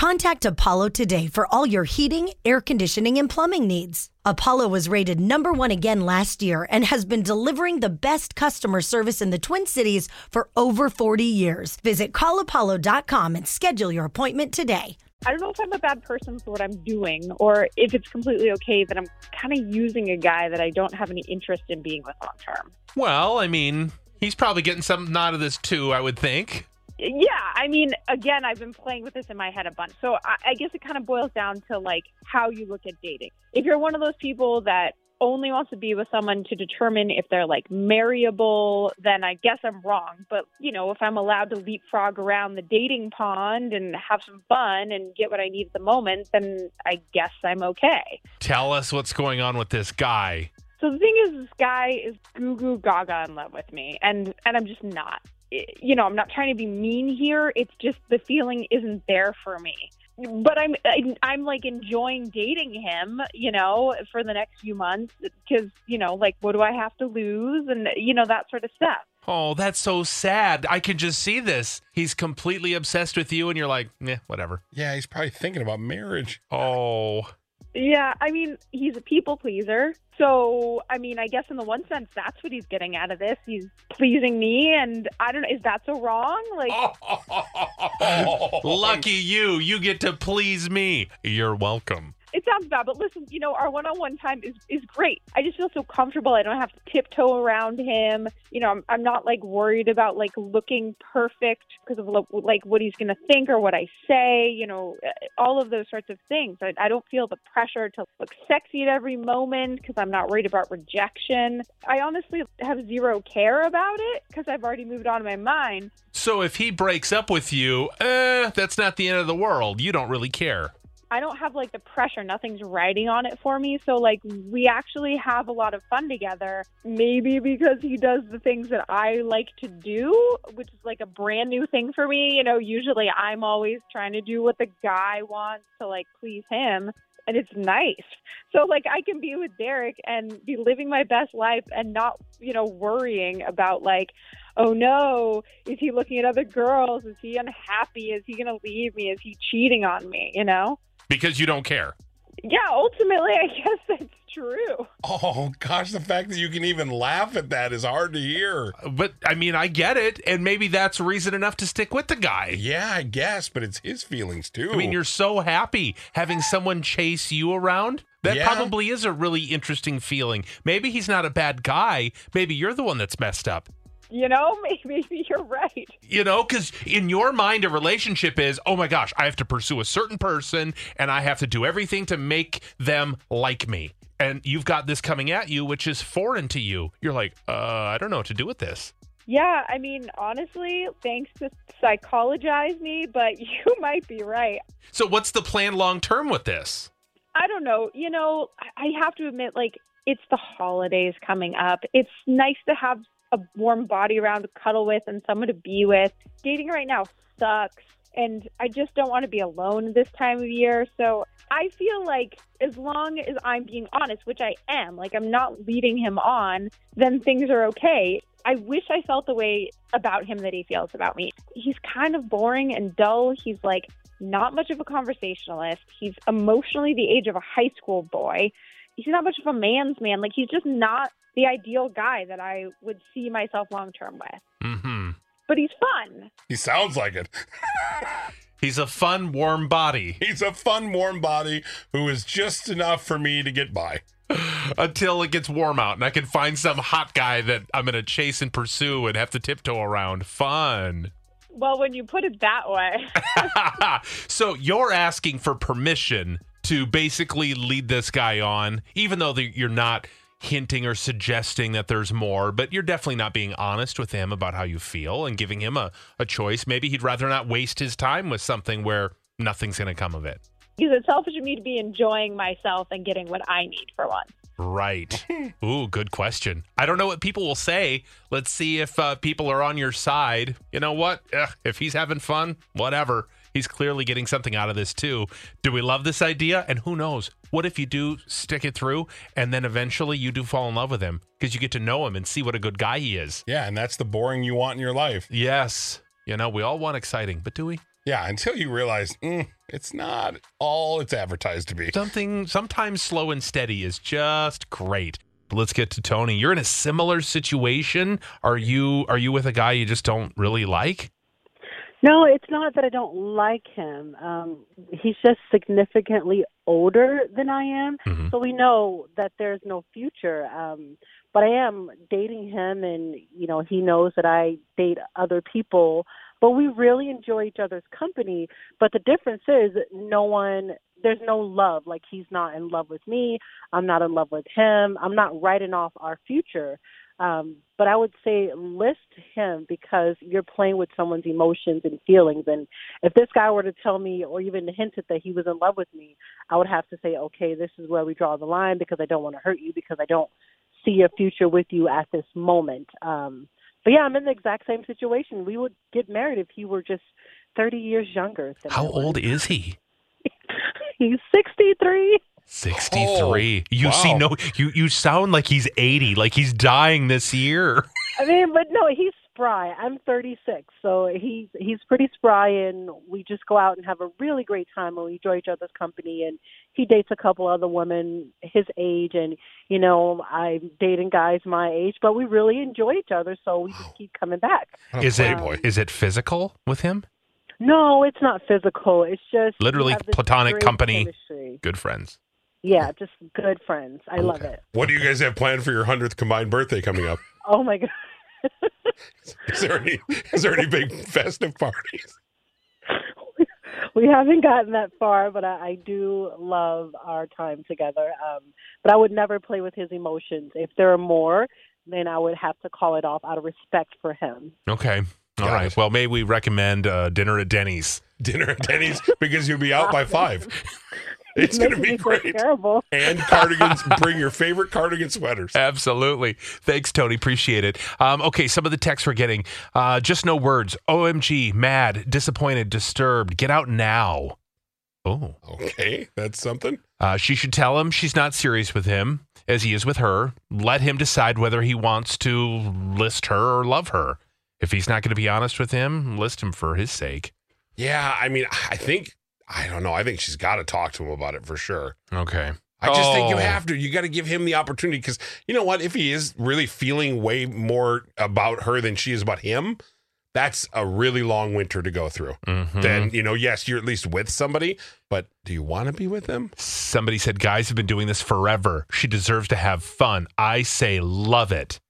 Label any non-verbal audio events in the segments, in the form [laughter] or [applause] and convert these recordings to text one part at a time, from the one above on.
Contact Apollo today for all your heating, air conditioning, and plumbing needs. Apollo was rated number one again last year and has been delivering the best customer service in the Twin Cities for over 40 years. Visit callapollo.com and schedule your appointment today. I don't know if I'm a bad person for what I'm doing or if it's completely okay that I'm kind of using a guy that I don't have any interest in being with long term. Well, I mean, he's probably getting something out of this too, I would think. Yeah, I mean, again, I've been playing with this in my head a bunch. So I, I guess it kind of boils down to like how you look at dating. If you're one of those people that only wants to be with someone to determine if they're like marryable, then I guess I'm wrong. But, you know, if I'm allowed to leapfrog around the dating pond and have some fun and get what I need at the moment, then I guess I'm okay. Tell us what's going on with this guy. So the thing is, this guy is goo goo gaga in love with me, and and I'm just not. You know, I'm not trying to be mean here. It's just the feeling isn't there for me but I'm I'm like enjoying dating him, you know, for the next few months because you know, like, what do I have to lose, and you know that sort of stuff. Oh, that's so sad. I can just see this. He's completely obsessed with you, and you're like, yeah, whatever. Yeah, he's probably thinking about marriage. Oh, yeah, I mean, he's a people pleaser. So, I mean, I guess in the one sense, that's what he's getting out of this. He's pleasing me, and I don't know, is that so wrong? Like, [laughs] lucky you. You get to please me. You're welcome it sounds bad, but listen, you know, our one-on-one time is is great. I just feel so comfortable. I don't have to tiptoe around him. You know, I'm I'm not like worried about like looking perfect because of like what he's going to think or what I say. You know, all of those sorts of things. I, I don't feel the pressure to look sexy at every moment because I'm not worried about rejection. I honestly have zero care about it because I've already moved on in my mind. So if he breaks up with you, eh, that's not the end of the world. You don't really care. I don't have like the pressure. Nothing's riding on it for me. So like we actually have a lot of fun together. Maybe because he does the things that I like to do, which is like a brand new thing for me. You know, usually I'm always trying to do what the guy wants to like please him. And it's nice. So like I can be with Derek and be living my best life and not, you know, worrying about like, oh no, is he looking at other girls? Is he unhappy? Is he going to leave me? Is he cheating on me? You know? Because you don't care. Yeah, ultimately, I [laughs] guess that's true. Oh, gosh, the fact that you can even laugh at that is hard to hear. But I mean, I get it. And maybe that's reason enough to stick with the guy. Yeah, I guess, but it's his feelings too. I mean, you're so happy having someone chase you around. That Yeah. probably is a really interesting feeling. Maybe he's not a bad guy. Maybe you're the one that's messed up. You know, [laughs] maybe you're right. You know, because in your mind, a relationship is, oh my gosh, I have to pursue a certain person and I have to do everything to make them like me. And you've got this coming at you, which is foreign to you. You're like, uh, I don't know what to do with this. Yeah, I mean, honestly, thanks to psychologize me, but [laughs] you might be right. So, what's the plan long term with this? I don't know. You know, I I have to admit, like, it's the holidays coming up. It's nice to have a warm body around to cuddle with and someone to be with. Dating right now sucks. And I just don't want to be alone this time of year. So I feel like as long as I'm being honest, which I am, like I'm not leading him on, then things are okay. I wish I felt the way about him that he feels about me. He's kind of boring and dull. He's like not much of a conversationalist. He's emotionally the age of a high school boy. He's not much of a man's man. Like he's just not the ideal guy that I would see myself long term with. Mm-hmm. But he's fun. He sounds like it. [laughs] He's a fun, warm body He's a fun, warm body who is just enough for me to get by. [laughs] until it gets warm out and I can find some hot guy that I'm going to chase and pursue and have to tiptoe around. Fun. Well, when you put it that way, [laughs] so you're asking for permission to basically lead this guy on, even though the, you're not hinting or suggesting that there's more, but you're definitely not being honest with him about how you feel and giving him a, a choice. Maybe he'd rather not waste his time with something where nothing's going to come of it. because it's selfish of me to be enjoying myself and getting what I need for once. Right. [laughs] Ooh, good question. I don't know what people will say. Let's see if uh, people are on your side. You know what? Ugh, if he's having fun, whatever. He's clearly getting something out of this too. Do we love this idea? And who knows? What if you do stick it through and then eventually you do fall in love with him because you get to know him and see what a good guy he is? Yeah, and that's the boring you want in your life. Yes. You know, we all want exciting, but do we? Yeah, until you realize mm, it's not all it's advertised to be. Something sometimes slow and steady is just great. But let's get to Tony. You're in a similar situation. Are you are you with a guy you just don't really like? No, it's not that I don't like him. Um, he's just significantly older than I am, Mm-hmm. so we know that there's no future. Um, but I am dating him, and you know he knows that I date other people. But we really enjoy each other's company. But the difference is, no one, there's no love. Like he's not in love with me. I'm not in love with him. I'm not writing off our future. Um, but I would say list him because you're playing with someone's emotions and feelings. And if this guy were to tell me or even hinted that he was in love with me, I would have to say, okay, this is where we draw the line because I don't want to hurt you because I don't see a future with you at this moment. Um, but yeah, I'm in the exact same situation. We would get married if he were just 30 years younger. Than How old is he? [laughs] He's 63. 63. you see no you you sound like he's 80, like he's dying this year. I mean, but no, he's spry. I'm 36, so he's he's pretty spry, and we just go out and have a really great time, and we enjoy each other's company. And he dates a couple other women his age, and you know, I'm dating guys my age, but we really enjoy each other, so we just keep coming back. What Is it playboy. is it physical with him? No, it's not physical. It's just Literally platonic company. chemistry. Good friends. Yeah, just good friends. I love it. What do you guys have planned for your hundredth combined birthday coming up? [laughs] Oh my god. [laughs] Is there any is there any big festive parties? [laughs] we haven't gotten that far, but I, I do love our time together. Um, but I would never play with his emotions. If there are more, then I would have to call it off out of respect for him. Okay. All Got right. it. Well, may we recommend uh, dinner at Denny's. Dinner at Denny's because you'll be out by five. [laughs] It's going to be great. Terrible. And cardigans. Bring your favorite cardigan sweaters. [laughs] Absolutely. Thanks, Tony. Appreciate it. Um, okay, some of the texts we're getting. Uh, just no words. OMG, mad, disappointed, disturbed. Get out now. Oh. Okay, that's something. Uh, she should tell him she's not serious with him as he is with her. Let him decide whether he wants to list her or love her. If he's not going to be honest with him, list him for his sake. Yeah, I mean, I think I don't know. I think she's got to talk to him about it for sure. Okay. I just think you Oh. have to. You got to give him the opportunity because you know what? If he is really feeling way more about her than she is about him, that's a really long winter to go through. Mhm. Then you know, yes, you're at least with somebody, but do you want to be with them? Somebody said guys have been doing this forever. She deserves to have fun. I say love it.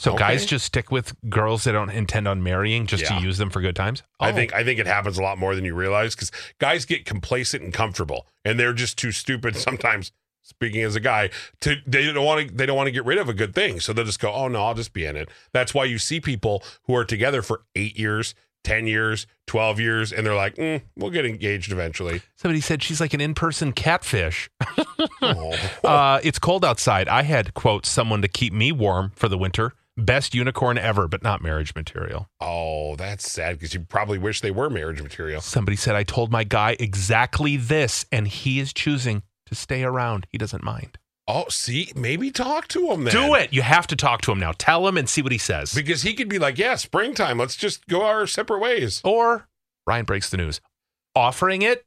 So Okay. guys just stick with girls they don't intend on marrying just Yeah. to use them for good times. I Oh. think I think it happens a lot more than you realize because guys get complacent and comfortable, and they're just too stupid [laughs] sometimes. Speaking as a guy, to they don't want to they don't want to get rid of a good thing, so they'll just go, "Oh no, I'll just be in it." That's why you see people who are together for eight years, ten years, twelve years, and they're like, mm, "We'll get engaged eventually." somebody said she's like an in-person catfish. [laughs] Oh. uh, it's cold outside. I had quote someone to keep me warm for the winter. Best unicorn ever, but not marriage material. oh, that's sad because you probably wish they were marriage material. Somebody said I told my guy exactly this, and he is choosing to stay around. He doesn't mind. Oh, see, maybe talk to him then. Do it. You have to talk to him now. Tell him and see what he says. because he could be like, "Yeah, springtime. Let's just go our separate ways." Or Ryan breaks the news. Offering it,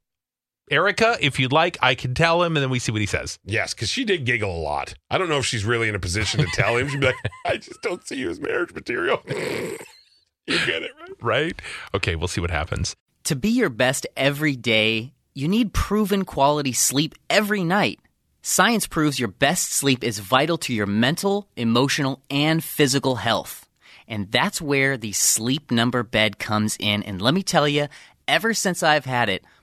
Erica, if you'd like, I can tell him and then we see what he says. Yes, because she did giggle a lot. I don't know if she's really in a position to tell him. She'd be like, [laughs] I just don't see you as marriage material. [laughs] you get it, right? Right? Okay, we'll see what happens. To be your best every day, you need proven quality sleep every night. Science proves your best sleep is vital to your mental, emotional, and physical health. And that's where the sleep number bed comes in. And let me tell you, ever since I've had it,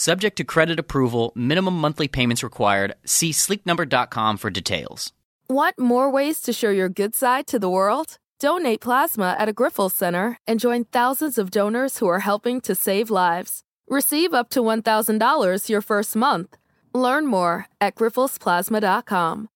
Subject to credit approval, minimum monthly payments required. See sleepnumber.com for details. Want more ways to show your good side to the world? Donate plasma at a Grifols Center and join thousands of donors who are helping to save lives. Receive up to $1,000 your first month. Learn more at grifolsplasma.com.